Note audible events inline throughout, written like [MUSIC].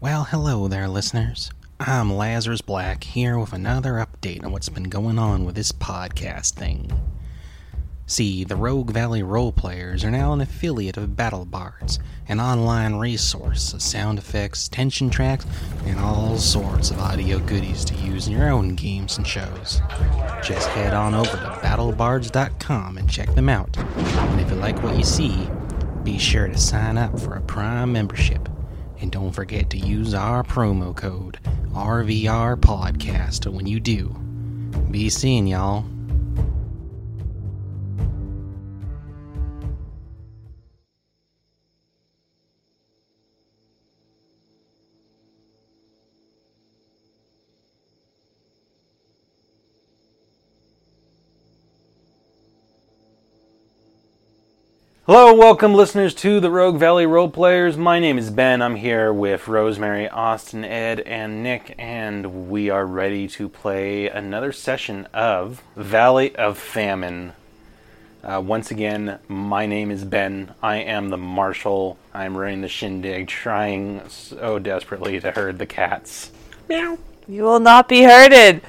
Well, hello there, listeners. I'm Lazarus Black here with another update on what's been going on with this podcast thing. See, the Rogue Valley Roleplayers are now an affiliate of Battle Bards, an online resource of sound effects, tension tracks, and all sorts of audio goodies to use in your own games and shows. Just head on over to battlebards.com and check them out. And if you like what you see, be sure to sign up for a Prime membership. And don't forget to use our promo code RVR Podcast when you do. Be seeing y'all. Hello, welcome listeners to the Rogue Valley Role Players. My name is Ben. I'm here with Rosemary, Austin, Ed, and Nick, and we are ready to play another session of Valley of Famine. Uh, once again, my name is Ben. I am the marshal. I'm running the shindig, trying so desperately to herd the cats. Meow. You will not be hurted.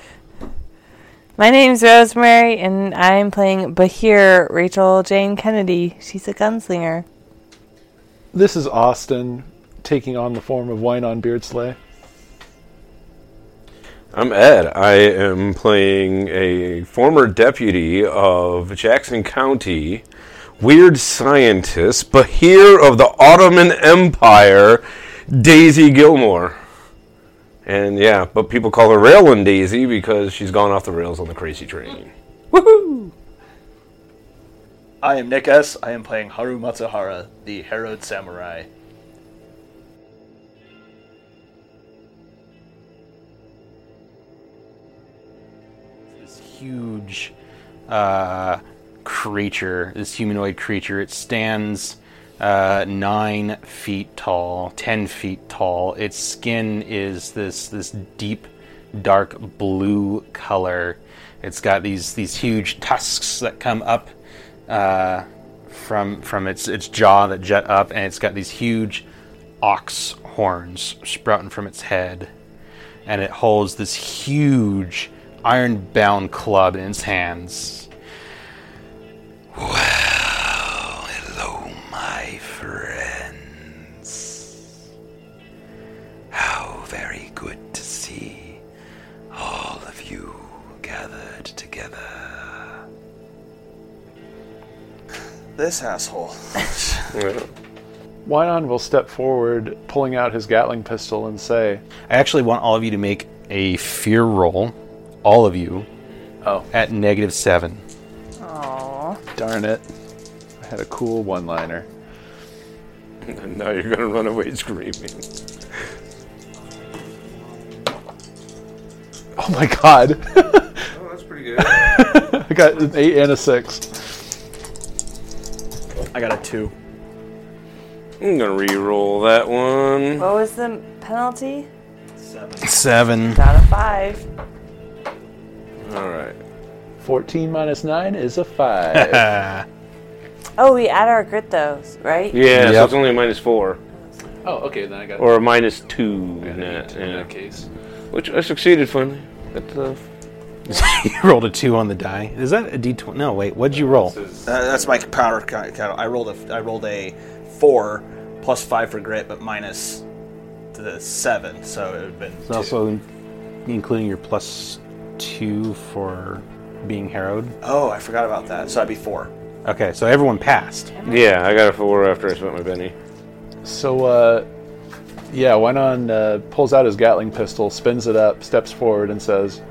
My name's Rosemary, and I'm playing Bahir Rachel Jane Kennedy. She's a gunslinger. This is Austin taking on the form of Wynon Beardsley. I'm Ed. I am playing a former deputy of Jackson County, weird scientist, Bahir of the Ottoman Empire, Daisy Gilmore. And yeah, but people call her Railin Daisy because she's gone off the rails on the crazy train. Woohoo! I am Nick S. I am playing Haru Matsuhara, the Harrowed Samurai. this huge uh, creature, this humanoid creature. It stands uh, nine feet tall, ten feet tall. Its skin is this this deep, dark blue color. It's got these these huge tusks that come up uh, from from its its jaw that jet up, and it's got these huge ox horns sprouting from its head and it holds this huge iron-bound club in its hands. [SIGHS] This asshole. Wynon will step forward, pulling out his Gatling pistol, and say, I actually want all of you to make a fear roll, all of you, Oh, at negative seven. Aww. darn it. I had a cool one liner. And [LAUGHS] now you're going to run away screaming. Oh my god. Oh, that's pretty good. [LAUGHS] I got an 8 and a 6. I got a two. I'm going to re-roll that one. What was the penalty? Seven. Seven. Out of five. All right. 14 minus 9 is a [LAUGHS] 5. Oh, we add our grit though, right? Yeah, so Yep. it's only a minus four. oh, okay, then I got Or a minus two. I got an Yeah, eight in yeah. that case. Which I succeeded finally. That's, uh, [LAUGHS] you rolled a two on the die. Is that a d20? No, wait. What'd you roll? Uh, that's my power count. I rolled a I rolled a four plus five for grit, but minus the seven, so it would have been. It's two. also including your plus two for being harrowed. Oh, I forgot about that. So I'd be four. Okay, so everyone passed. yeah, I got a four after I spent my penny. So, uh, yeah, Wynon uh, pulls out his Gatling pistol, spins it up, steps forward, and says,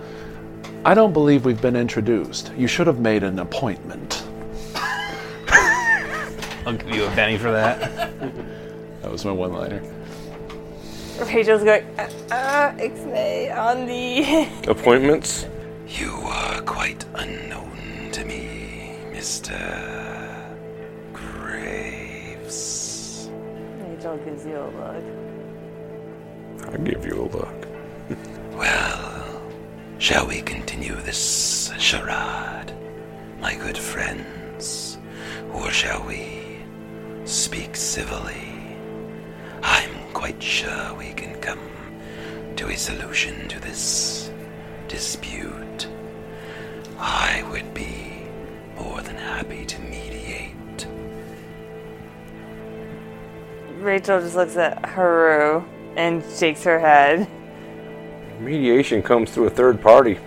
I don't believe we've been introduced. You should have made an appointment. I'll give you a penny for that. That was my one liner. Rachel's going, uh, uh, Ixnay on the. [LAUGHS] Appointments? You are quite unknown to me, Mr. Graves. Rachel gives you a look. I'll give you a look. [LAUGHS] Well, shall we continue this charade, my good friends? Or shall we speak civilly? I'm quite sure we can come to a solution to this dispute, I would be more than happy to mediate. Rachel just looks at Haru and shakes her head. Mediation comes through a third party.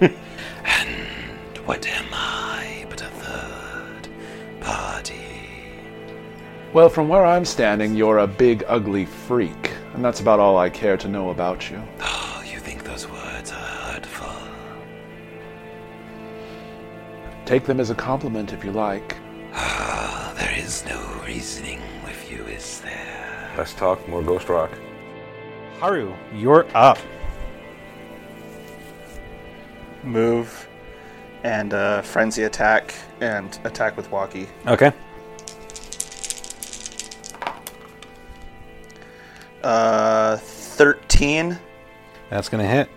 [LAUGHS] And what am I but a third party? Well, from where I'm standing, you're a big, ugly freak. And that's about all I care to know about you. Oh, you think those words are hurtful? Take them as a compliment if you like. Ah, there is no reasoning with you, is there? Less talk, more ghost rock. Haru, you're up. Move and uh, frenzy attack and attack with walkie. Okay. Uh, thirteen. That's going to hit.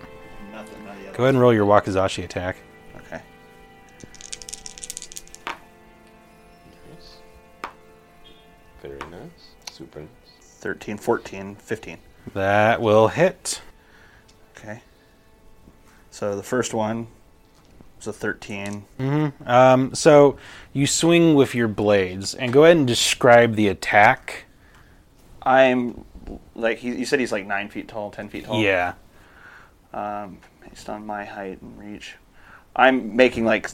Nothing. Not yet. Go ahead and roll your Wakizashi attack. Okay. Nice. Very nice. Super nice. 13, 14, 15. That will hit. Okay. So the first one was a 13. Um, so you swing with your blades, and go ahead and describe the attack. I'm like he, you said he's like nine feet tall, ten feet tall. Yeah. Um, based on my height and reach, I'm making like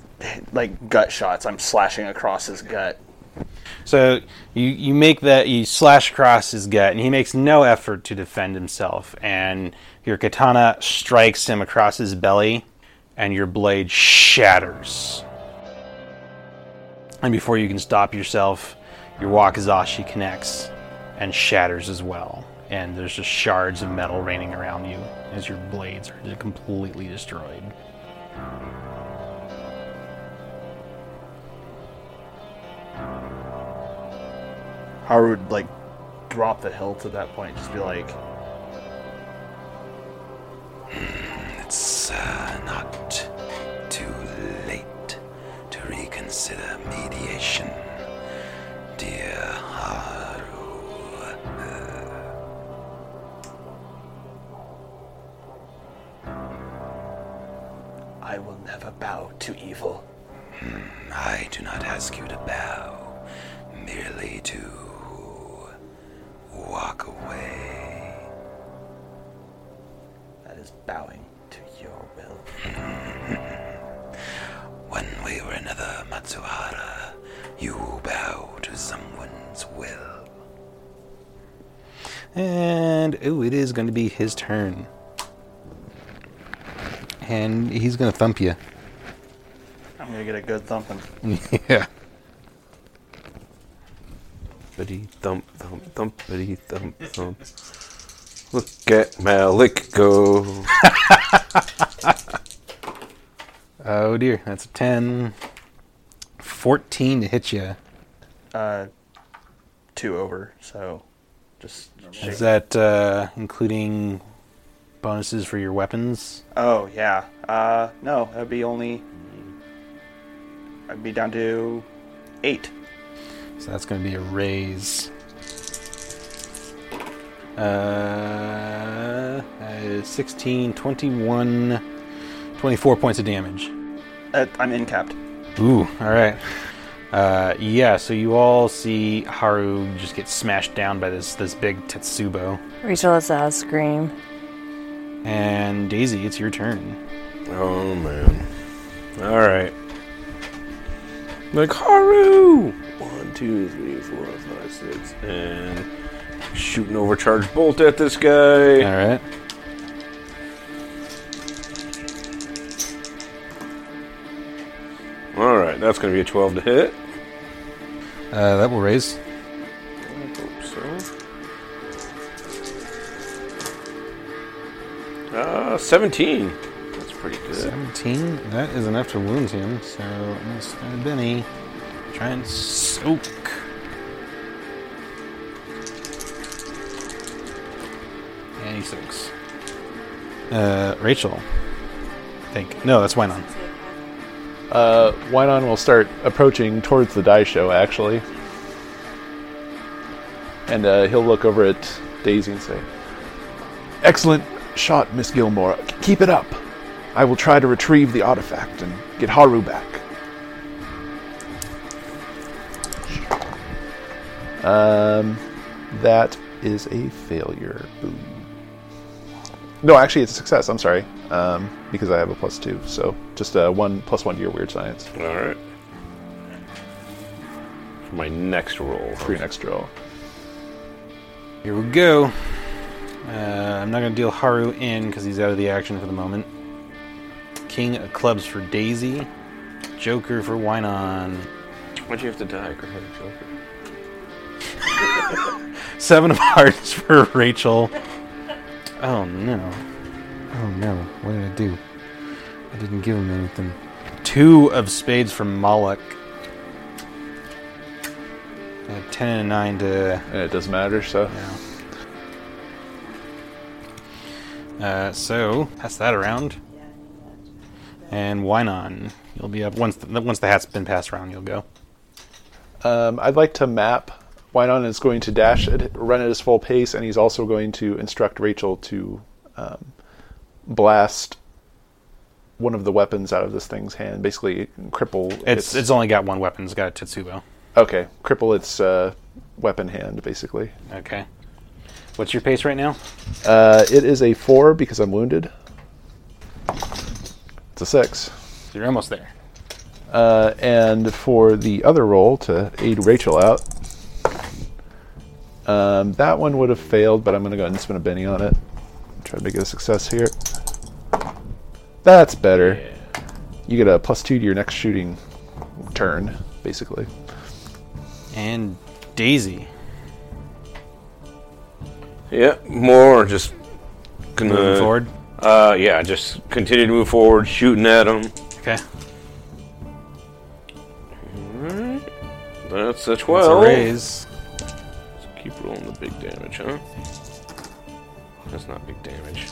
like gut shots. I'm slashing across his gut. So you you make that you slash across his gut, and he makes no effort to defend himself. And your katana strikes him across his belly, and your blade shatters. And before you can stop yourself, your wakizashi connects and shatters as well. And there's just shards of metal raining around you as your blades are completely destroyed. Haru would like drop the hilt at that point. Just be like, It's uh, not too late to reconsider mediation, dear Haru. I will never bow to evil. I do not ask you to bow, merely to walk away. That is bowing to your will. [LAUGHS] One way or another, Matsuhara, you bow to someone's will. And oh, it is going to be his turn. And he's going to thump you. I'm gonna get a good thumping. [LAUGHS] yeah. Thumpity thump thump thumpity thump thump. Look at Malik go. [LAUGHS] Oh dear, that's a 10. 14 to hit you. Uh, two over. So, just. Is that uh, including bonuses for your weapons? Oh yeah. Uh, no, that'd be only. I'd be down to eight. So that's going to be a raise. Uh, uh, 16, 21, 24 points of damage. Uh, I'm in capped. Ooh, all right. Uh, yeah, so you all see Haru just get smashed down by this this big Tetsubo. Rachel lets out a scream. And Daisy, it's your turn. Oh man. Alright. Like Haru! Two, three, four, five, six. And shoot an overcharged bolt at this guy. All right. Alright, that's gonna be a 12 to hit. Uh, that will raise. I hope so. Uh, 17. That's pretty good. 17. That is enough to wound him. So, Mr. Benny, try and soak. And he soaks. Uh, Rachel. I think. No, that's Wynon. Uh, Wynon will start approaching towards the daisho, actually. And uh, he'll look over at Daisy and say, Excellent shot, Miss Gilmore. Keep it up. I will try to retrieve the artifact and get Haru back. Um, that is a failure. Boo. No, actually, it's a success. I'm sorry, um, because I have a plus two. So just a one plus one to your weird science All right. For my next roll. for your next roll. Here we go. Uh, I'm not going to deal Haru in because he's out of the action for the moment. King of clubs for Daisy. Joker for Wynon. Why'd you have to die? Go ahead, Joker. [LAUGHS] Seven of hearts for Rachel. Oh no. Oh no. What did I do? I didn't give him anything. Two of spades from Moloch. I ten and a nine to. And it doesn't matter, so. Yeah. Uh, so pass that around. And Wynon, you'll be up once the, once the hat's been passed around. You'll go. Um, I'd like to map. Wynon is going to dash, at, run at his full pace, and he's also going to instruct Rachel to um, blast one of the weapons out of this thing's hand. Basically, cripple It's it's only got one weapon. It's got a Tetsubo. okay. Cripple its uh, weapon hand, basically. Okay. What's your pace right now? Uh, it is a four because I'm wounded. It's a six. So you're almost there. Uh, and for the other roll to aid Rachel out, um, that one would have failed, but I'm going to go ahead and spin a Benny on it. Try to make it a success here. That's better. You get a plus two to your next shooting turn, basically. And Daisy. Yeah, more just gonna Moving forward. Uh, yeah, just continue to move forward, shooting at him. Okay. That's a That's twelve. a raise. Let's keep rolling the big damage, huh? That's not big damage.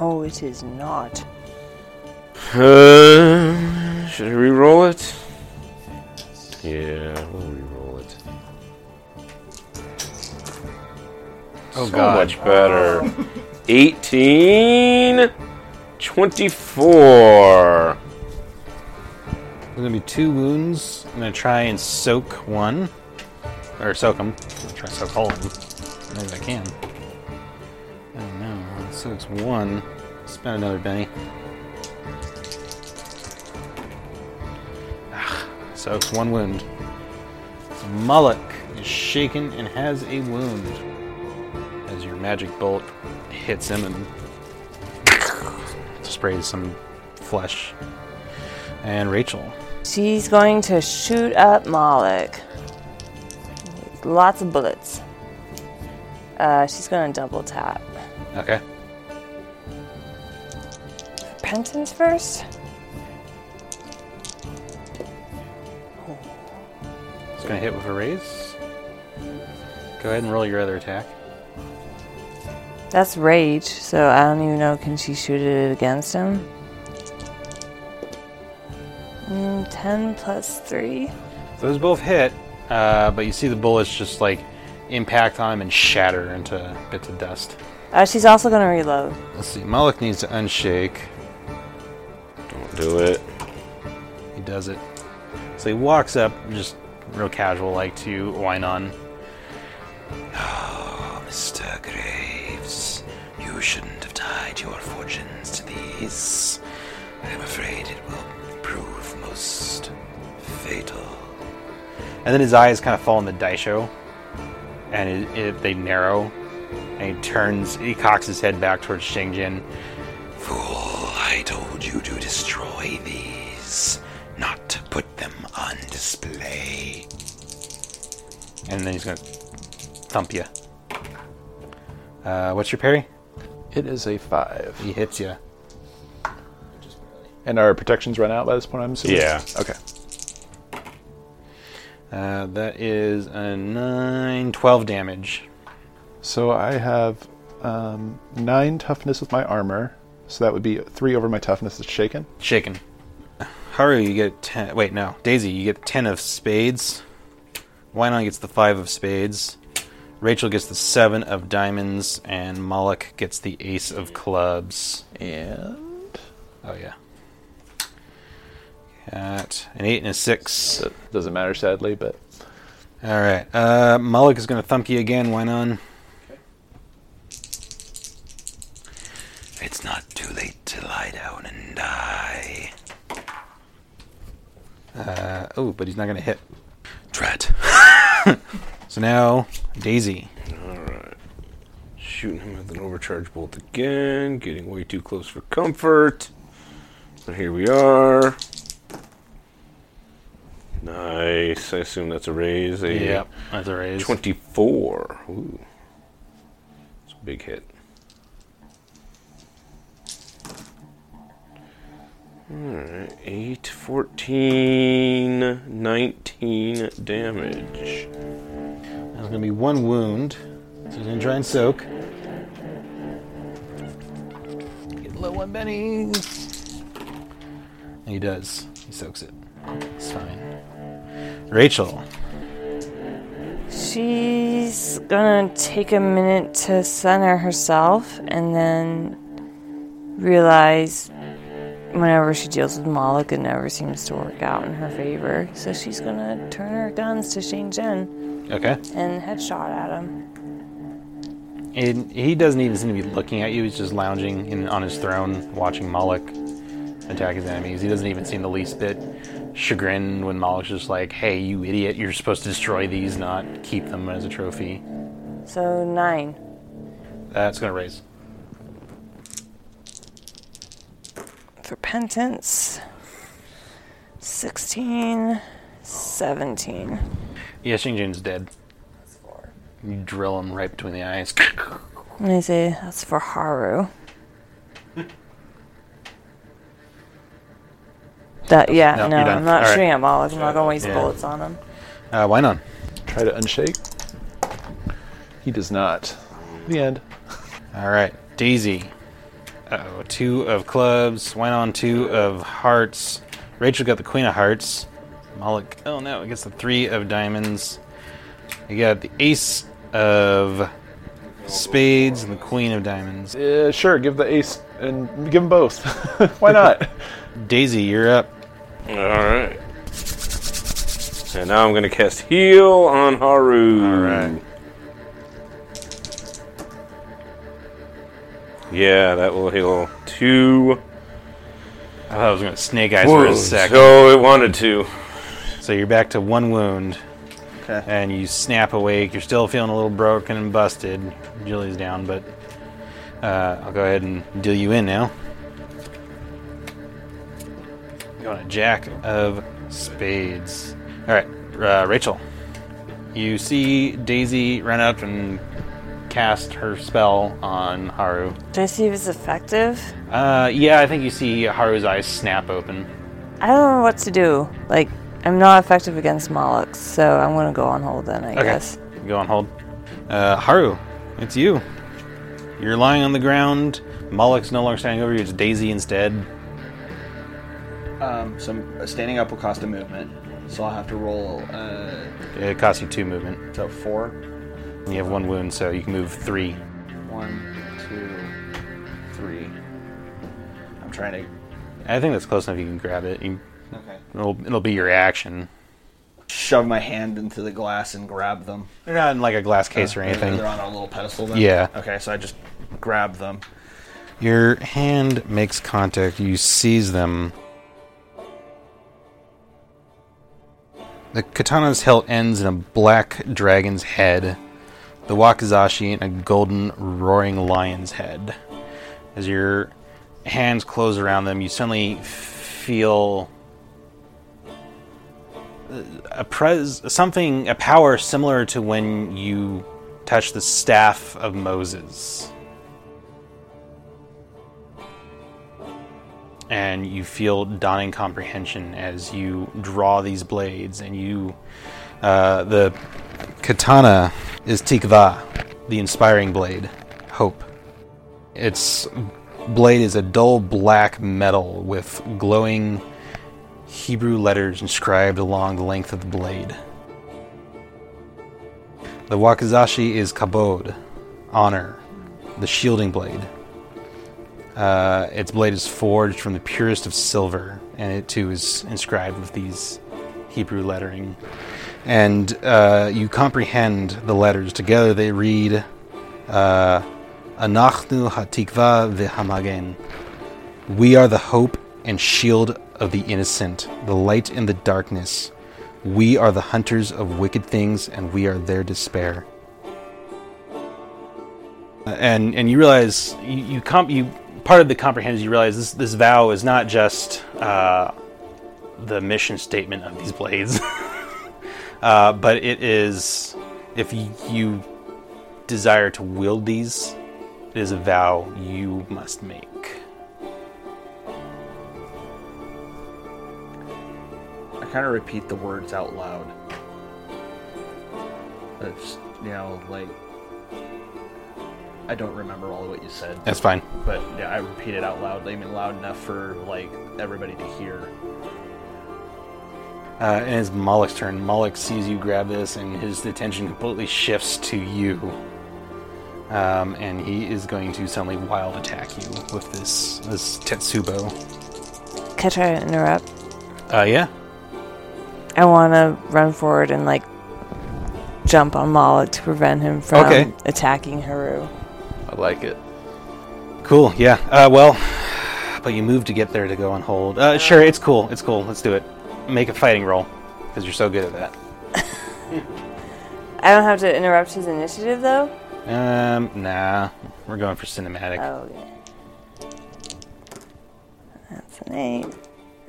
No, it is not. Uh, should I re-roll it? Yeah, we'll re-roll it. Oh so god. much better. [LAUGHS] 18, 24. There's gonna be two wounds. I'm gonna try and soak one, or soak them. I'll Try to soak all of them, as I can. Oh no, So it's one. Spend another penny. Ah, it's one wound. So Moloch is shaken and has a wound as your magic bolt hits him and sprays some flesh. And Rachel. She's going to shoot up Moloch. Lots of bullets. Uh, she's going to double tap. Okay. Repentance first? It's gonna hit with a raise. Go ahead and roll your other attack. That's rage, so I don't even know. Can she shoot it against him? Mm, 10 plus 3. Those both hit, uh, but you see the bullets just like impact on him and shatter into bits of dust. Uh, she's also going to reload. Let's see. Moloch needs to unshake. Don't do it. He does it. So he walks up, just real casual, like to Wynon. Oh, Mr. Graves, you shouldn't have tied your fortunes to these. I'm afraid it will prove most fatal. And then his eyes kind of fall on the daisho, and it, it, they narrow. And he turns, he cocks his head back towards Shinjin. Fool, I told you to destroy these, not to put them on display. and then he's gonna thump you. Uh, what's your parry? It is a five. He hits you. And our protections run out by this point, I'm assuming? Yeah. Okay. Uh, that is a 9, 12 damage. So I have um, nine toughness with my armor. So that would be three over my toughness that's shaken. Shaken. Haru, you get 10. Wait, no. Daisy, you get 10 of spades. Wynon gets the 5 of spades. Rachel gets the seven of diamonds, and Moloch gets the ace of clubs. And Oh yeah. Got an eight and a six. that doesn't matter, sadly, but All right. Uh, Moloch is going to thump you again. Why not? It's not too late to lie down and die. Uh, oh, but he's not going to hit. Drat. [LAUGHS] So now Daisy. Alright. Shooting him with an overcharge bolt again. Getting way too close for comfort. But here we are. Nice. I assume that's a raise. A Yep, that's a raise. 24. Ooh. It's a big hit. Alright. 8, 14, 19 damage. That's going to be one wound. So he's going to try and soak. Get low on bennies. And he does. He soaks it. It's fine. Rachel. She's gonna take a minute to center herself and then realize whenever she deals with Moloch, it never seems to work out in her favor. So she's gonna turn her guns to Shane Jen Okay. and headshot at him. And he doesn't even seem to be looking at you. He's just lounging in, on his throne, watching Moloch attack his enemies. He doesn't even seem the least bit chagrined when Moloch's just like, "Hey, you idiot! You're supposed to destroy these, not keep them as a trophy." So nine. That's gonna raise. For penance. 16, 17. Yeah, Shinjin's dead. You drill him right between the eyes. Let me see. That's for Haru. That yeah, No, no. I'm not All right. shooting at Moloch. I'm not gonna waste Yeah. bullets on him. Uh, why not? try to unshake. He does not. The end. All right, Daisy. Uh-oh, two of clubs. Wynon two of hearts. Rachel got the queen of hearts. Moloch. Oh no, it gets the three of diamonds. You got the ace of spades and the queen of diamonds. Uh, sure, give the ace and give them both. [LAUGHS] Why not? [LAUGHS] Daisy, you're up. Alright. And now I'm going to cast Heal on Haru. Alright. Yeah, that will heal two. I thought I was going to snake eyes for a wounds. second. So it wanted to. So you're back to one wound, Okay. and you snap awake. You're still feeling a little broken and busted. Julie's down, but uh, I'll go ahead and deal you in now. Going a jack of spades. All right, uh, Rachel. You see Daisy run up and cast her spell on Haru. Do I see if it's effective? Uh, yeah, I think you see Haru's eyes snap open. I don't know what to do. Like, I'm not effective against Moloch, so I'm gonna go on hold then, I Okay. guess. Go on hold. Uh, Haru, it's you. You're lying on the ground. Moloch's no longer standing over you. It's Daisy instead. Um, so I'm- standing up will cost a movement, so I'll have to roll. Uh, It costs you two movement. so four, And you have one wound, so you can move three. one, two, three. I'm trying to. I think that's close enough. You can grab it. You, Okay. it'll, it'll be your action. Shove my hand into the glass and grab them. They're not in like a glass case or anything. They're on a little pedestal. Then? Yeah. Okay, so I just grab them. Your hand makes contact. You seize them. The katana's hilt ends in a black dragon's head, the wakizashi in a golden roaring lion's head. As your hands close around them, you suddenly feel uh, a pres something a power similar to when you touch the staff of Moses. And you feel dawning comprehension as you draw these blades and you uh, the katana is tikva the inspiring blade hope its blade is a dull black metal with glowing hebrew letters inscribed along the length of the blade The wakizashi is kabod, honor, the shielding blade. Uh, its blade is forged from the purest of silver, and it too is inscribed with these Hebrew lettering. And uh, you comprehend the letters. Together they read, uh, Anachnu hatikva v'hamagen. We are the hope and shield of the innocent, the light in the darkness. We are the hunters of wicked things, and we are their despair. And and you realize you you, comp- you part of the comprehend is you realize this this vow is not just uh, the mission statement of these blades, [LAUGHS] uh, but it is if you desire to wield these, it is a vow you must make. I kind of repeat the words out loud. It's, you know, like. I don't remember all of what you said, That's fine. but yeah, I repeat it out loud. I mean, loud enough for, like, everybody to hear. Uh, and it's Moloch's turn. Moloch sees you grab this, and his attention completely shifts to you. Um, and he is going to suddenly wild attack you with this this Tetsubo. Can I try to interrupt? Uh, yeah. I want to run forward and like jump on Moloch to prevent him from Okay. attacking Haru. I like it. Cool. Yeah. Uh, well, but you moved to get there to go on hold. Uh, sure. It's cool. It's cool. Let's do it. Make a fighting roll because you're so good at that. [LAUGHS] I don't have to interrupt his initiative though. Um, nah. We're going for cinematic. Oh yeah. That's an eight.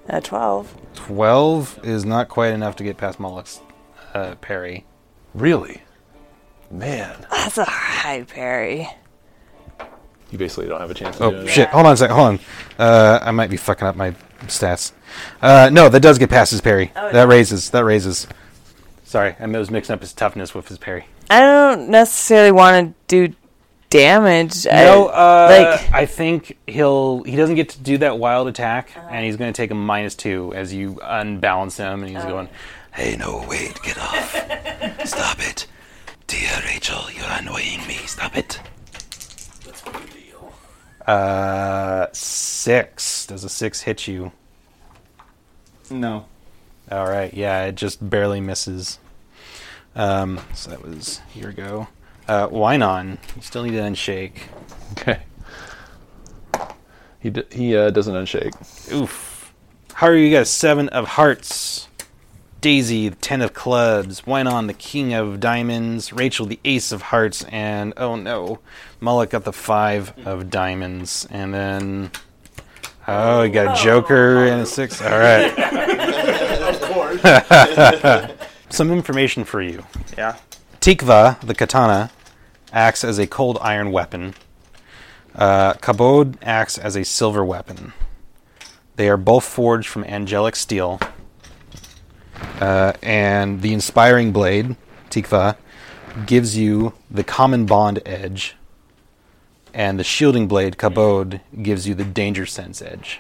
A twelve. Twelve is not quite enough to get past Moloch's uh, parry. Really? Man. That's a high parry. You basically don't have a chance of doing Oh shit! Hold on a second. Hold on. Uh, I might be fucking up my stats. Uh, no, that does get past his parry. Oh, it that does. raises. That raises. Sorry, I was mixing up his toughness with his parry. I don't necessarily want to do damage. No, I, uh, like I think he'll. He doesn't get to do that wild attack, and he's going to take a minus two as you unbalance him, and he's going. Hey, no, wait, get off. [LAUGHS] Stop it. Dear Rachel, you're annoying me. Stop it. Uh, six. Does a six hit you? No. All right. Yeah, it just barely misses. Um, so that was here we go. Uh, Wynon. You still need to unshake. Okay. He, d- he uh, doesn't unshake. Oof. How Haru, you got a seven of hearts. Daisy, the ten of clubs. Wynon, the king of diamonds. Rachel, the ace of hearts. And oh no, Mullet got the five of diamonds. And then. Oh, you got a joker and a six. All right. [LAUGHS] of course. [LAUGHS] Some information for you. Yeah. Tikva, the katana, acts as a cold iron weapon. Uh, Kabod acts as a silver weapon. They are both forged from angelic steel. Uh, and the inspiring blade, Tikva, gives you the common bond edge. And the shielding blade, Kabod, gives you the danger sense edge.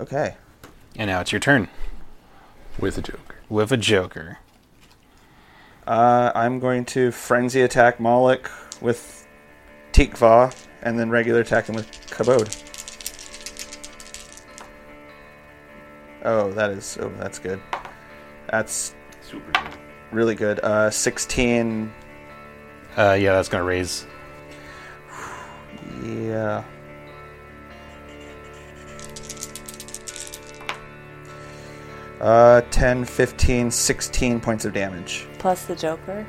Okay. And now it's your turn With a joke. with a joker. Uh, I'm going to frenzy attack Moloch with Tikva, and then regular attack him with Kabod. Oh, that is. Oh, that's good. That's Super good. really good. Uh, 16. Uh, yeah, that's going to raise. Yeah. Uh, 10, 15, 16 points of damage. plus the Joker.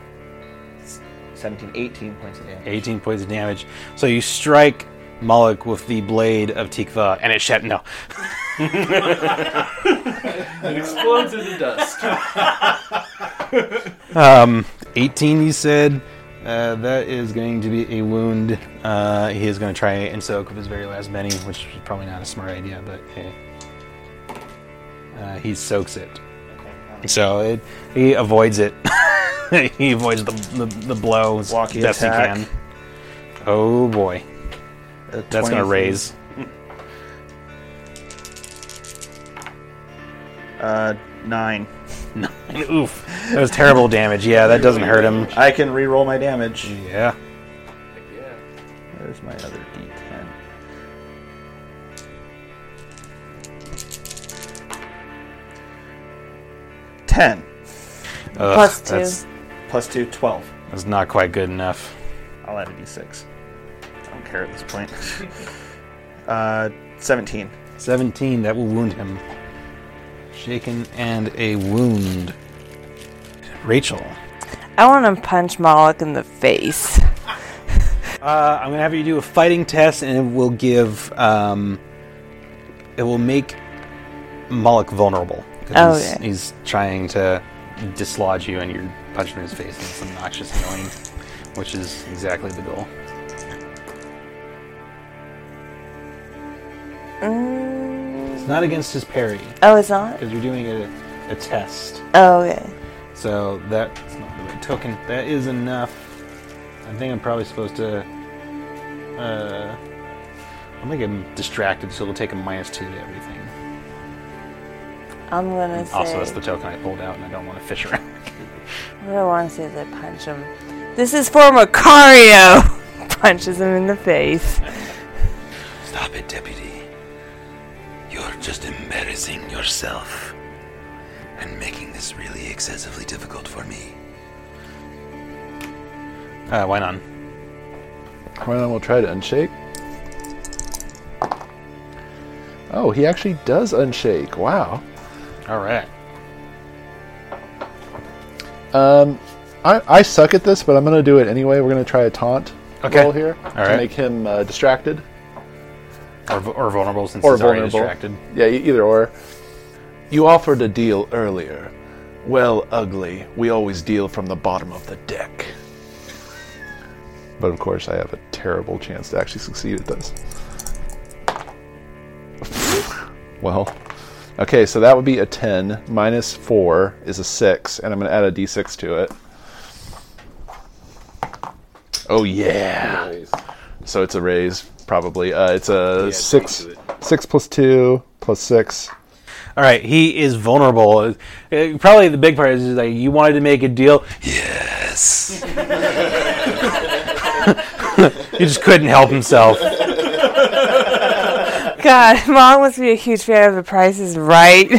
17, 18 points of damage. 18 points of damage. So you strike Moloch with the blade of Tikva, and it shat. No. [LAUGHS] It explodes into dust. [LAUGHS] Um, 18, you said. Uh, that is going to be a wound. Uh, he is going to try and soak with his very last Benny, which is probably not a smart idea, but hey. Uh, he soaks it. So it, he avoids it. [LAUGHS] he avoids the, the, the blow as Walkie best attack. he can. Oh boy. Uh, That's going to raise. Uh, 9. Nine. [LAUGHS] Oof. That was terrible damage. Yeah, that doesn't hurt him. I can re-roll my damage. Yeah. Where's my other D10? Ten Ugh, Plus two. That's, plus two, twelve. that's not quite good enough. I'll add a D6. I don't care at this point. [LAUGHS] uh, seventeen. 17. That will wound him. Shaken and a wound. Rachel. I want to punch Moloch in the face. [LAUGHS] Uh, I'm gonna have you do a fighting test, and it will give. Um, it will make Moloch vulnerable. 'cause Oh, he's, yeah. he's trying to dislodge you, and you're punching his face, and it's obnoxious, annoying, which is exactly the goal. Mm, It's not against his parry oh, it's not? because you're doing a, a test. Oh, okay. So that's not the right token. That is enough. I think I'm probably supposed to. Uh, I'll make him distracted, so it'll take a minus two to everything. I'm gonna say. Also, that's the token I pulled out, and I don't want to fish around. What I want to say is I punch him. This is for Macario! [LAUGHS] Punches him in the face. Stop it, deputy. Just embarrassing yourself and making this really excessively difficult for me. Uh, why not? Well, then we'll try to unshake. Oh, he actually does unshake. Wow. All right. Um, I, I suck at this, but I'm going to do it anyway. We're going to try a taunt Okay. roll here to right. make him uh, distracted. Or, or vulnerable since Or he's already vulnerable. distracted. Yeah, e- either or. You offered a deal earlier. Well, ugly. We always deal from the bottom of the deck. But of course, I have a terrible chance to actually succeed at this. well, okay, so that would be a 10. Minus 4 is a 6, and I'm going to add a d6 to it. Oh, yeah. So it's a raise, probably. Uh, it's a six, six plus two plus six. All right, he is vulnerable. Uh, probably the big part is, is like you wanted to make a deal, Yes. [LAUGHS] he just couldn't help himself. God, Mom must be a huge fan of The Price is Right.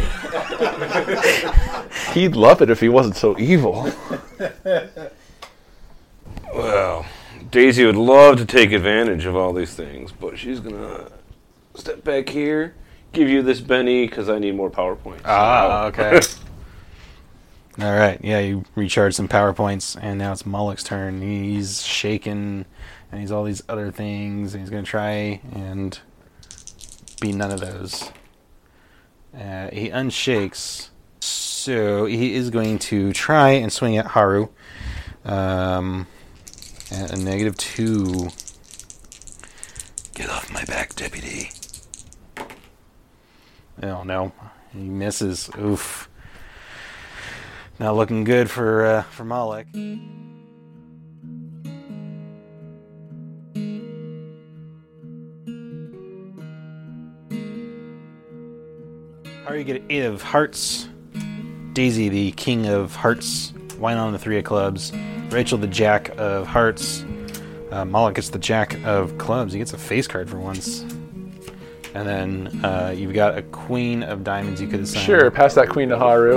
He'd love it if he wasn't so evil. Well, Daisy would love to take advantage of all these things, but she's gonna step back here, give you this Benny because I need more power points. Ah, okay. [LAUGHS] All right, yeah, you recharge some power points, and now it's Moloch's turn. He's shaken, and he's all these other things, and he's gonna try and be none of those. Uh, he unshakes, so he is going to try and swing at Haru. Um, at a negative two. Get off my back, deputy. Oh no, he misses. Oof. Not looking good for uh, for Moloch. How are you get eight of hearts? Daisy, the king of hearts. Wynon the three of clubs. Rachel, the jack of hearts. Uh, Moloch gets the jack of clubs. He gets a face card for once. And then uh, you've got a queen of diamonds you could assign. Sure, pass that queen to Haru.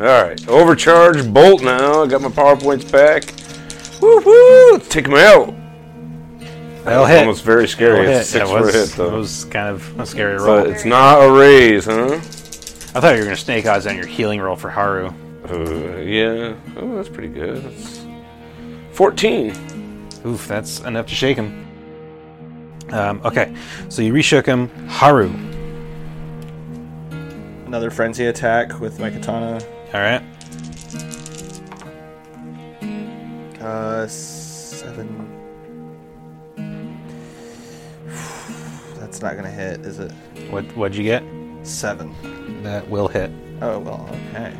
All right, overcharge bolt now. I got my power points back. Woo woo! Take him out. That'll That's hit. almost very scary. That'll It's hit. six That for a was, hit that though. was kind of a scary roll. But it's not a raise, huh? I thought you were going to snake eyes on your healing roll for Haru. Uh, yeah. Oh, that's pretty good. That's 14. Oof, that's enough to shake him. Um, okay, so you reshook him. Haru. Another frenzy attack with my katana. All right. Uh, seven. That's not gonna hit, is it? What what'd you get? Seven. That will hit. Oh well, okay.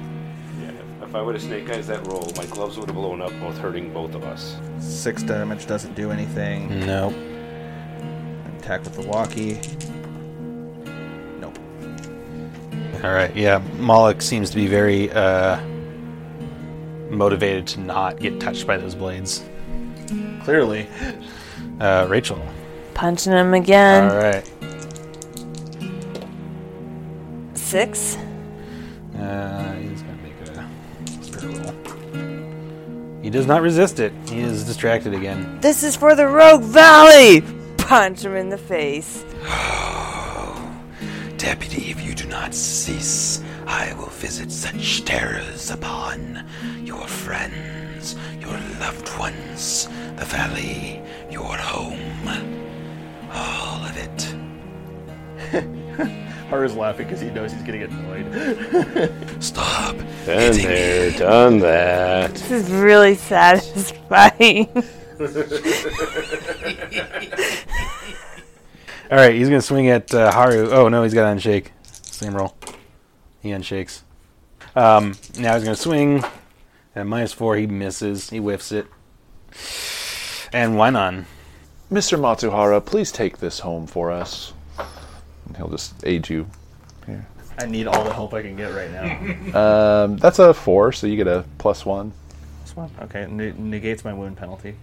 Yeah. If I would have snake eyes that roll, my gloves would have blown up, both hurting both of us. Six damage doesn't do anything. Nope. Attack with the walkie. Nope. All right. Yeah, Moloch seems to be very uh, motivated to not get touched by those blades. Clearly. Uh, Rachel. Punching him again. All right. Six. He does not resist it. He is distracted again. This is for the Rogue Valley. Punch him in the face. [SIGHS] Deputy, if you do not cease, I will visit such terrors upon your friends, your loved ones, the valley, your home. All of it. [LAUGHS] [LAUGHS] Haru's laughing because he knows he's getting annoyed. [LAUGHS] Stop. Been hitting there, me. done that. This is really satisfying. All right, he's gonna swing at uh, Haru. Oh no, he's got to unshake. Same roll. He unshakes. Um, now he's gonna swing. At minus four, he misses. He whiffs it. And why not? Mr. Matsuhara, please take this home for us. And he'll just aid you. Here. I need all the help I can get right now. [LAUGHS] Um, that's a four, so you get a plus one. This one? Okay, ne- negates my wound penalty.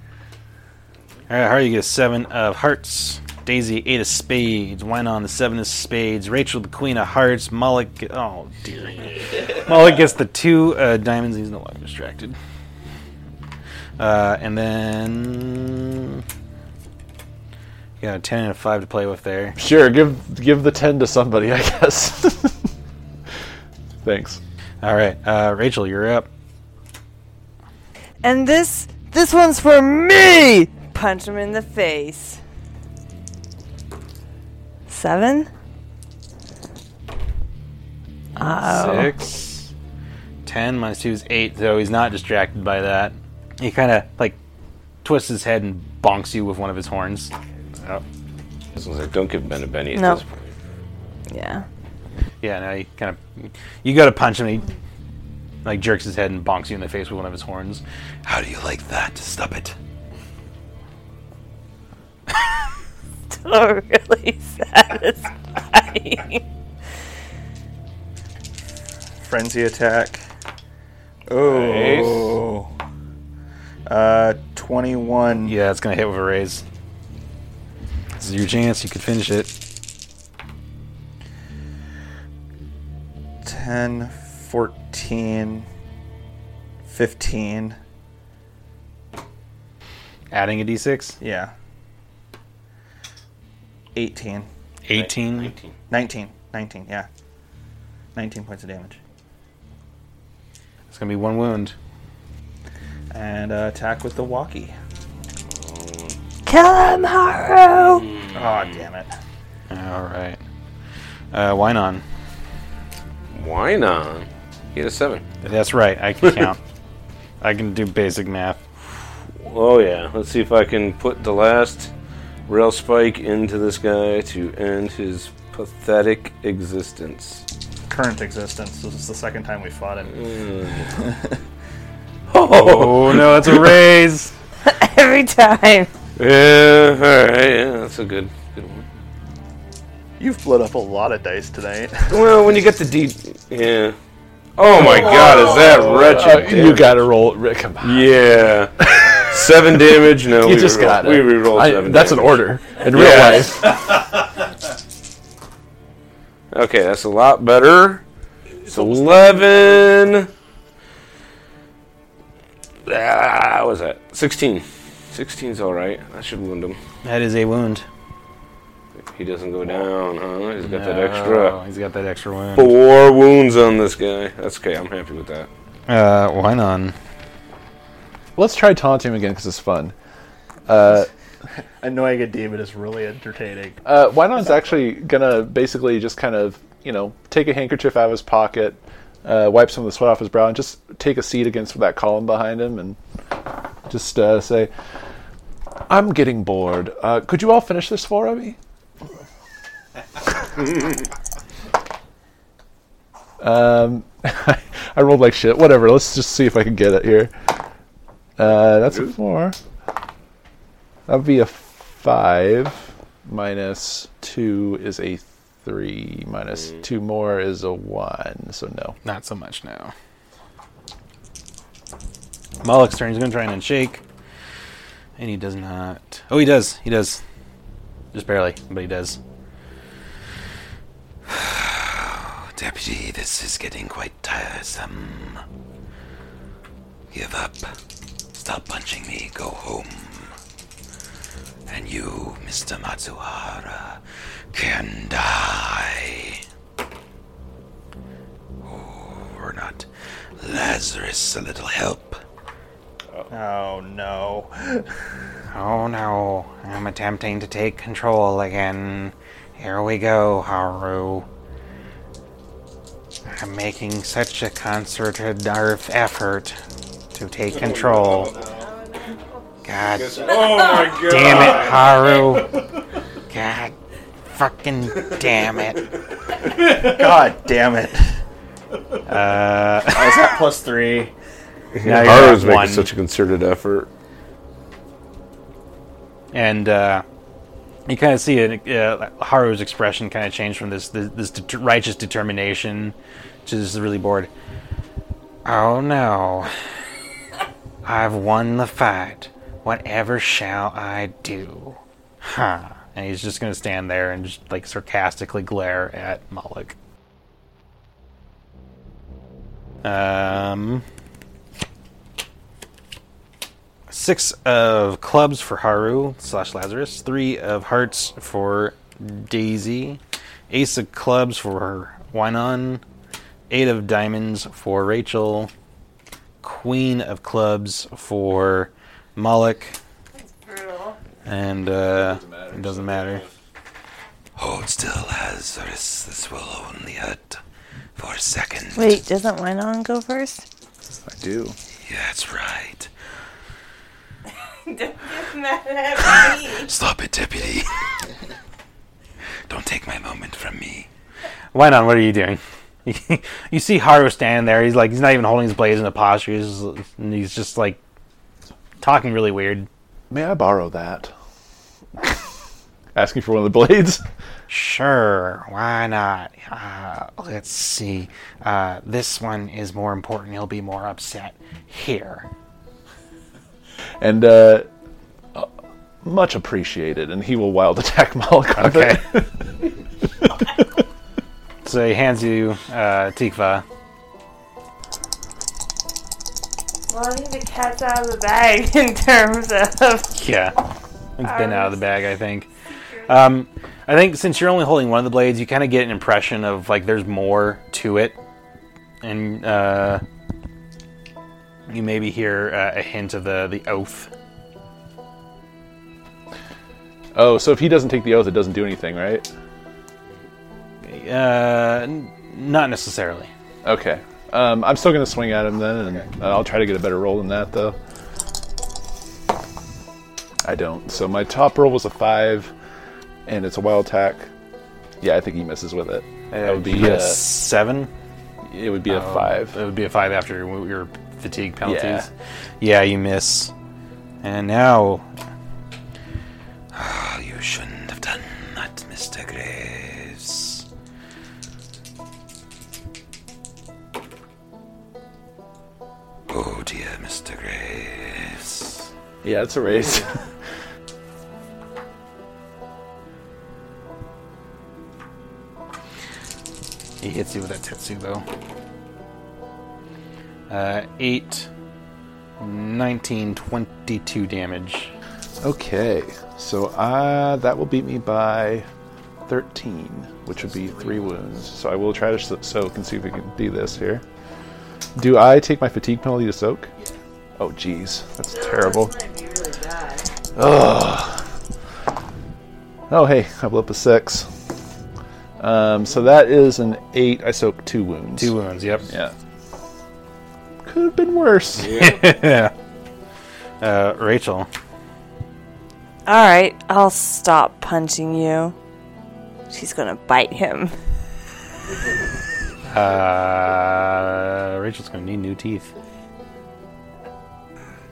All right, Haru, you get a seven of hearts. Daisy, eight of spades. Wynon, the seven of spades. Rachel, the queen of hearts. Moloch, get- oh dear. [LAUGHS] Moloch gets the two uh, diamonds. He's no longer distracted. Uh, and then you got a ten and a five to play with there. Sure, give give the ten to somebody, I guess. Thanks. All right, uh, Rachel, you're up. and this this one's for me. Punch him in the face. Seven. Uh-oh. Six. Ten minus two is eight, so he's not distracted by that. He kind of like twists his head and bonks you with one of his horns. Oh. This one's like, don't give Ben a Benny at Nope. this point. Yeah. Yeah, now he kind of. You go to punch him, and he like jerks his head and bonks you in the face with one of his horns. How do you like that? Stop it. [LAUGHS] Still really satisfying. Frenzy attack. Oh. Uh, 21. Yeah, it's gonna hit with a raise. This is your chance. You could finish it. 10, 14, 15. Adding a d6. Yeah. 18. 18. 19. 19, 19, yeah. 19 points of damage. It's gonna be one wound. And uh, attack with the walkie. Kill him, Haru. Oh, damn it. All right. Uh, why not? Why not? He had a seven. That's right. I can count. I can do basic math. Oh yeah. Let's see if I can put the last rail spike into this guy to end his pathetic existence. Current existence. This is the second time we fought him. [LAUGHS] Oh no, that's a raise. [LAUGHS] Every time. Yeah. All right. Yeah, that's a good, good one. You've blown up a lot of dice tonight. [LAUGHS] Well, when you get the D, yeah. Oh my God, is that wretched? Uh, you gotta roll it. Rick, Come on. Yeah. seven [LAUGHS] damage. No, You we just re-roll- got it. We reroll I- seven. that's an damage. order in real Yeah. life. [LAUGHS] Okay, that's a lot better. It's eleven. Ah, what was that? Sixteen. 16's all right. That should wound him. That is a wound. He doesn't go down, huh? He's got that extra. He's got that extra wound. Four wounds on this guy. That's okay. I'm happy with that. Uh, why not? Let's try taunting him again because it's fun. Uh, [LAUGHS] Annoying a demon is really entertaining. uh, Wynon's actually gonna basically just kind of, you know, take a handkerchief out of his pocket, uh, wipe some of the sweat off his brow, and just take a seat against that column behind him, and just uh, say, "I'm getting bored. Uh, could you all finish this for me?" [LAUGHS] um, [LAUGHS] I rolled like shit. Whatever. Let's just see if I can get it here. Uh, that's a four. That would be a five. Minus two is a three minus two more is a one, so no. Not so much now. Moloch's turn. He's going to try and shake. And he does not. Oh, he does. He does. Just barely, but he does. [SIGHS] Deputy, this is getting quite tiresome. Give up. Stop punching me. Go home. And you, Mr. Matsuhara, can die. Oh, or not. Lazarus, a little help. Oh no. Oh no, I'm attempting to take control again. Here we go, Haru. I'm making such a concerted nerve effort to take control. God Oh my god. damn it, Haru. God fucking damn it. [LAUGHS] God damn it. Uh, I was at plus three. Now you're making one. such a concerted effort. and uh, you kind of see it, uh, Haru's expression kind of change from this this, this righteous determination to just really bored. Oh no. I've won the fight. Whatever shall I do? Huh. And he's just going to stand there and just like sarcastically glare at Moloch. Um, six of clubs for Haru slash Lazarus. Three of hearts for Daisy. Ace of clubs for Wynon. Eight of diamonds for Rachel. Queen of clubs for Moloch. And uh, it doesn't matter. Hold still, Lazarus. This will only hurt for a second. Wait, doesn't Wynon go first? I do. Yeah, that's right. [LAUGHS] Don't get mad at [LAUGHS] me. Stop it, deputy. [LAUGHS] Don't take my moment from me. Why not? What are you doing? you see Haru standing there. He's like, he's not even holding his blades in a posture. He's just, he's just like talking really weird. May I borrow that? Asking for one of the blades. Sure, why not? Uh, let's see. Uh, this one is more important. He'll be more upset. Here. And uh, uh, much appreciated. And he will wild attack [LAUGHS] Moloch with Okay. it. [LAUGHS] So he hands you uh, Tikva. Well, I think the cat's out of the bag [LAUGHS] in terms of. Yeah, it's been out of the bag. I think. Um, I think since you're only holding one of the blades, you kind of get an impression of like there's more to it, and uh, you maybe hear uh, a hint of the the oath. Oh, so if he doesn't take the oath, it doesn't do anything, right? Uh, n- not necessarily. Okay. Um, I'm still going to swing at him then, and I'll try to get a better roll than that, though. I don't. So my top roll was a five, and it's a wild attack. Yeah, I think he misses with it. that would be a uh, seven. it would be a five. It would be a five after your fatigue penalties. Yeah. Yeah, you miss. And now Oh, [SIGHS] you shouldn't have done that, Mr. Graves. Oh dear, Mr. Graves. Yeah, it's a raise. [LAUGHS] he hits you with that Tetsubo. Uh, 8, 19, 22 damage. okay, so uh, that will beat me by 13, which would be three wounds. So I will try to so- soak and see if we can do this here. Do I take my fatigue penalty to soak? Oh, jeez, that's terrible. Ugh. Oh, hey, I blew up a six. Um, so that is an eight. I soak two wounds. Two wounds, yep. Yeah. Could have been worse. [LAUGHS] uh, Rachel. Alright, I'll stop punching you. She's gonna bite him. [LAUGHS] Uh, Rachel's gonna need new teeth.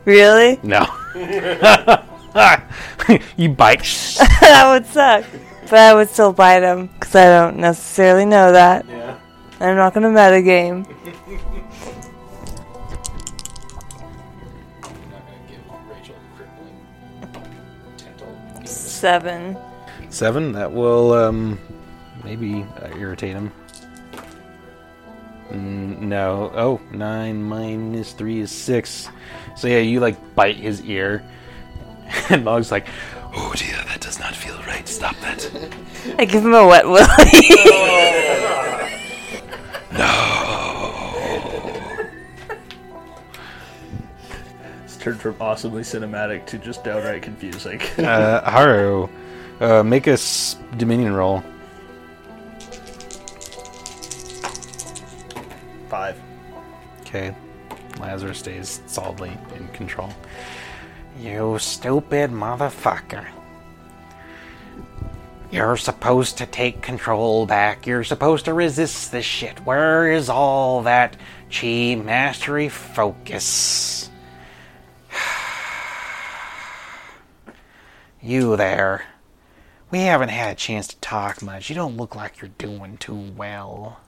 Really? No. [LAUGHS] you bite. that would suck. But I would still bite him because I don't necessarily know that. Yeah. I'm not gonna metagame. Seven. Seven. That will um, maybe uh, irritate him. Mm, no. Oh, nine minus three is six. So yeah, you like bite his ear, [LAUGHS] and Mog's like, Oh dear, that does not feel right. Stop that. I give him a wet willy. [LAUGHS] It's turned from awesomely cinematic to just downright confusing. [LAUGHS] uh, Haru, uh, make a s- Dominion roll. Five. Okay. Lazarus stays solidly in control. You stupid motherfucker. You're supposed to take control back. You're supposed to resist this shit. Where is all that chi mastery focus? You there. We haven't had a chance to talk much. You don't look like you're doing too well.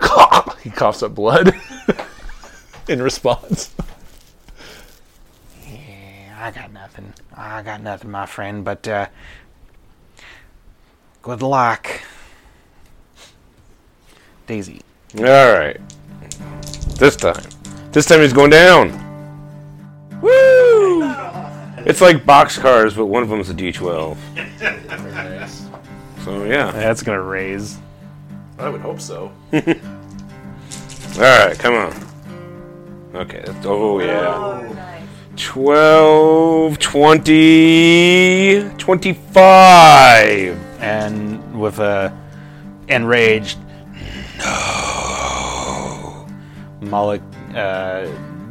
[LAUGHS] he coughs up blood [LAUGHS] in response. Yeah, I got nothing. I got nothing, my friend, but uh good luck. Daisy. All right. This time. This time he's going down. Woo! It's like boxcars, but one of them's a D12. [LAUGHS] So yeah. That's gonna raise. I would hope so. [LAUGHS] All right, come on. Okay. That's, oh yeah. 12, 20, 25. And with a enraged No Moloch uh,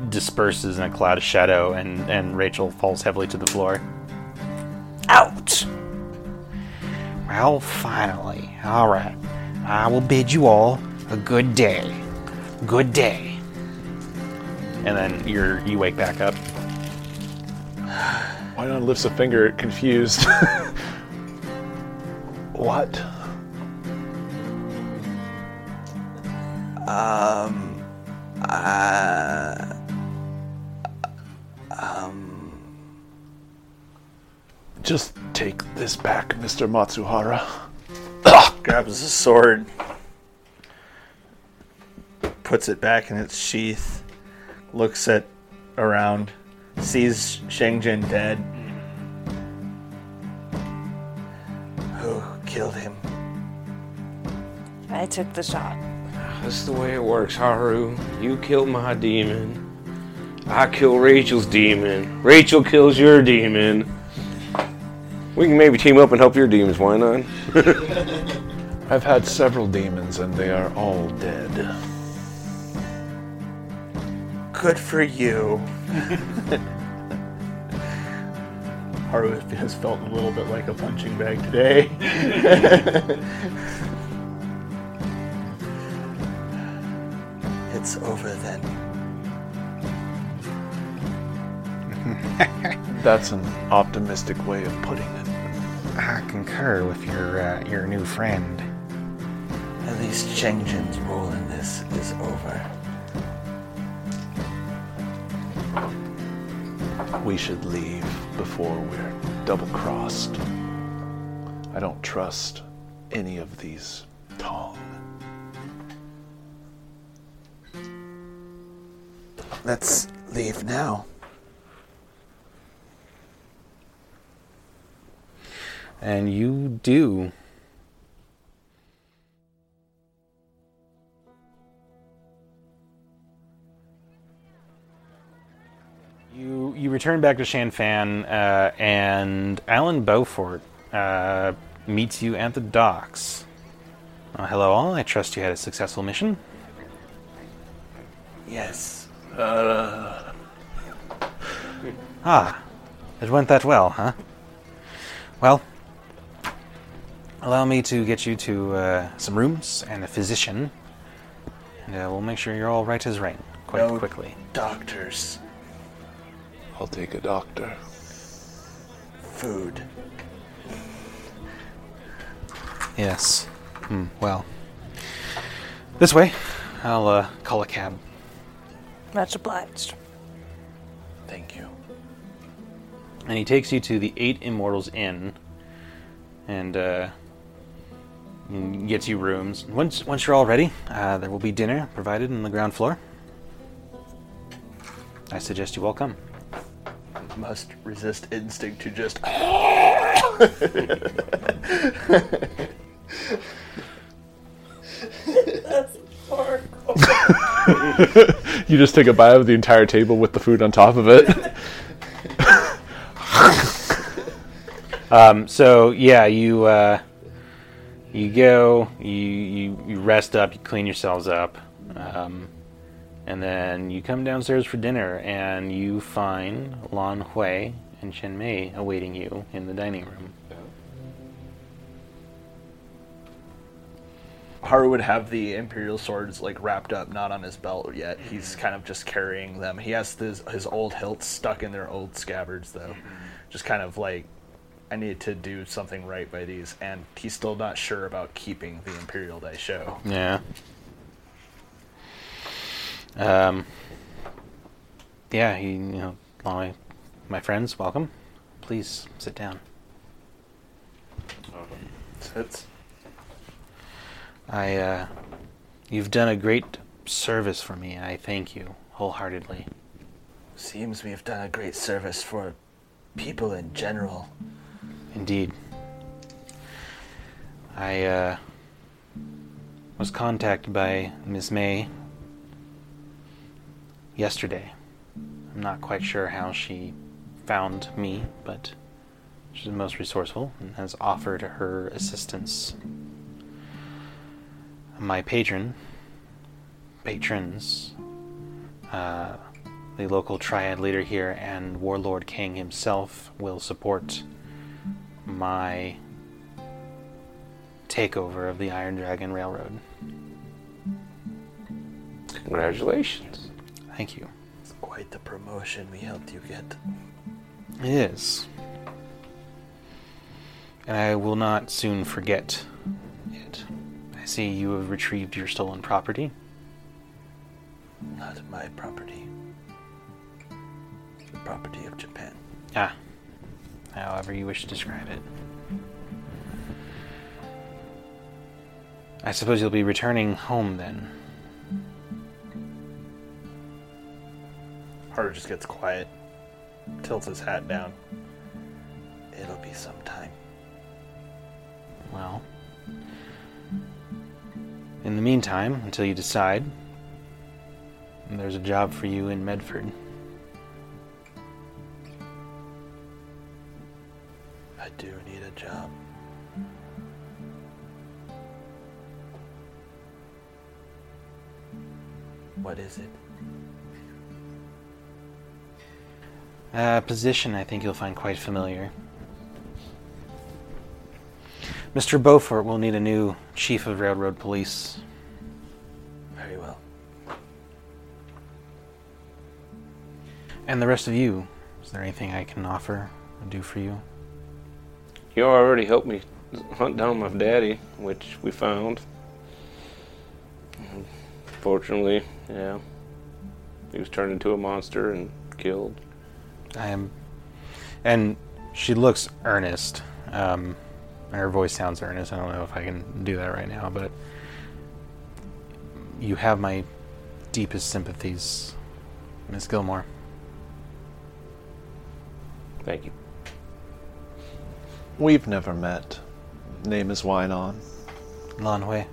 disperses in a cloud of shadow and, and Rachel falls heavily to the floor. Out! Well, finally. Alright. I will bid you all a good day. Good day. And then you're you wake back up. Why not lifts a finger, confused? [LAUGHS] what? Um. Uh. Um, just take this back, Mr. Matsuhara. [COUGHS] grabs the sword, puts it back in its sheath, looks at around, sees Shinjin dead. Who killed him? I took the shot. That's the way it works, Haru. You kill my demon. I kill Rachel's demon. Rachel kills your demon. We can maybe team up and help your demons, why not? [LAUGHS] I've had several demons and they are all dead. Good for you. [LAUGHS] Haru has felt a little bit like a punching bag today. [LAUGHS] it's over then. [LAUGHS] That's an optimistic way of putting it. I concur with your uh, your new friend. At least Shinjin's role in this is over. We should leave before we're double crossed. I don't trust any of these Tong. Let's leave now. And you do. You you return back to Shan Fan, uh, and Alan Beaufort uh, meets you at the docks. Uh, hello, all. I trust you had a successful mission. Yes. Ah, it went that well, huh? Well, allow me to get you to uh, some rooms and a physician, and uh, we'll make sure you're all right as rain quite No. quickly. Doctors. I'll take a doctor. Food. Yes. Hmm, well. This way. I'll uh, call a cab. Much obliged. Thank you. And he takes you to the Eight Immortals Inn, and uh, and gets you rooms. Once once you're all ready, uh, there will be dinner provided on the ground floor. I suggest you all come. Must resist instinct to just. [LAUGHS] You just take a bite of the entire table with the food on top of it. [LAUGHS] Um, so yeah, you uh, you go, you, you you rest up, you clean yourselves up, um, and then you come downstairs for dinner, and you find Lan Hui and Chen Mei awaiting you in the dining room. Haru would have the Imperial swords like wrapped up, not on his belt yet. He's kind of just carrying them. He has his, his old hilts stuck in their old scabbards, though. Just kind of like, I need to do something right by these, and he's still not sure about keeping the Imperial daisho. Yeah. Um. Yeah, he, you know, my my friends, welcome. Please sit down. Sits. I, uh, you've done a great service for me. I thank you wholeheartedly. Seems we've done a great service for people in general. Indeed. I, uh, was contacted by Miss Mei yesterday. I'm not quite sure how she found me, but she's the most resourceful and has offered her assistance. My patron, patrons, uh, the local triad leader here, and Warlord Kang himself will support my takeover of the Iron Dragon Railroad. Congratulations. Thank you. It's quite the promotion we helped you get. It is. And I will not soon forget it. I see you have retrieved your stolen property. Not my property. The property of Japan. Ah, however you wish to describe it. I suppose you'll be returning home then. Haru just gets quiet, tilts his hat down. It'll be some time. Well, in the meantime, until you decide, there's a job for you in Medford. I do need a job. What is it? A position I think you'll find quite familiar. Mr. Beaufort will need a new chief of railroad police. Very well. And the rest of you, is there anything I can offer or do for you? You already helped me hunt down my daddy, which we found. Fortunately, yeah. He was turned into a monster and killed. I am. And she looks earnest. Um, her voice sounds earnest. I don't know if I can do that right now, but you have my deepest sympathies, Miss Gilmore. Thank you. We've never met. Name is Wynon. Lan Hui.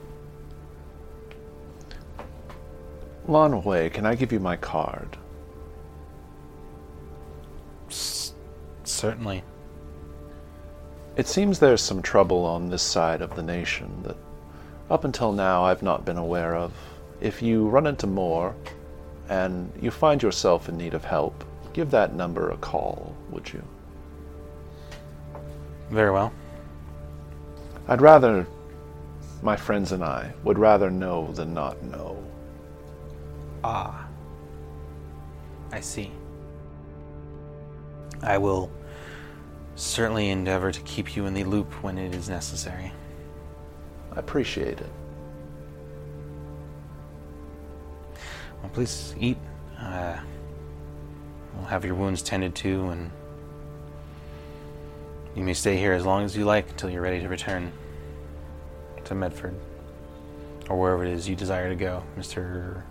Lan Hui, can I give you my card? S- certainly. It seems there's some trouble on this side of the nation that up until now I've not been aware of. If you run into more and you find yourself in need of help, give that number a call, would you? Very well. I'd rather, my friends and I, would rather know than not know. Ah. I see. I will certainly endeavor to keep you in the loop when it is necessary. I appreciate it. Well, please eat. Uh, we'll have your wounds tended to, and you may stay here as long as you like until you're ready to return to Medford or wherever it is you desire to go, Mister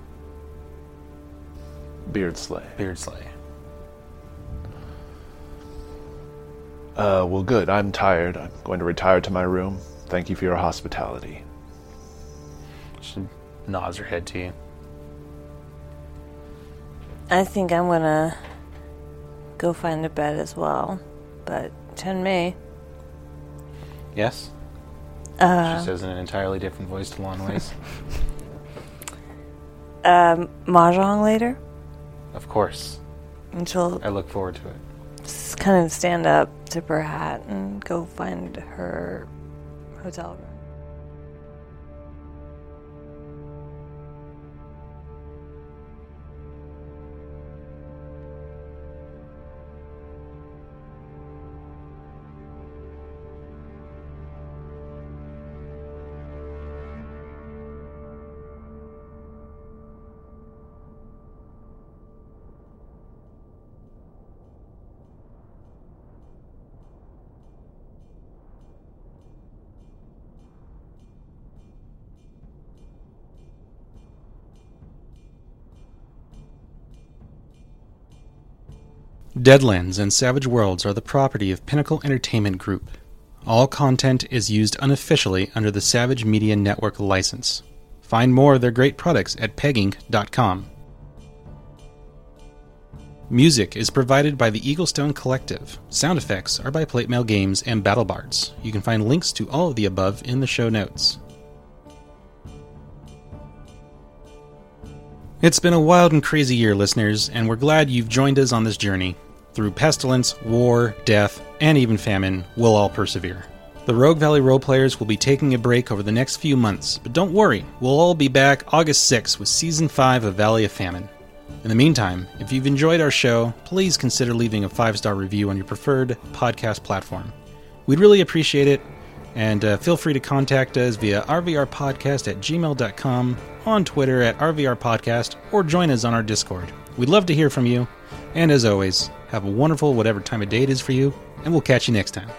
Beardsley. Beardsley. Uh, well, good. I'm tired. I'm going to retire to my room. Thank you for your hospitality. She nods her head to you. I think I'm gonna go find a bed as well. But Chen Mei, Yes. uh, she says in an entirely different voice to Lan Hui's. [LAUGHS] um, mahjong later, of course. and she'll I look forward to it. Just kind of stand up, tip her hat, and go find her hotel room. Deadlands and Savage Worlds are the property of Pinnacle Entertainment Group. All content is used unofficially under the Savage Media Network license. Find more of their great products at peginc.com. Music is provided by the Eaglestone Collective. Sound effects are by Plate Mail Games and BattleBards. You can find links to all of the above in the show notes. It's been a wild and crazy year, listeners, and we're glad you've joined us on this journey. Through pestilence, war, death, and even famine, we'll all persevere. The Rogue Valley roleplayers will be taking a break over the next few months, but don't worry, we'll all be back August 6th with Season 5 of Valley of Famine. In the meantime, if you've enjoyed our show, please consider leaving a five star review on your preferred podcast platform. We'd really appreciate it, and uh, feel free to contact us via rvrpodcast at gmail.com, on Twitter at rvrpodcast, or join us on our Discord. We'd love to hear from you, and as always, have a wonderful whatever time of day it is for you, and we'll catch you next time.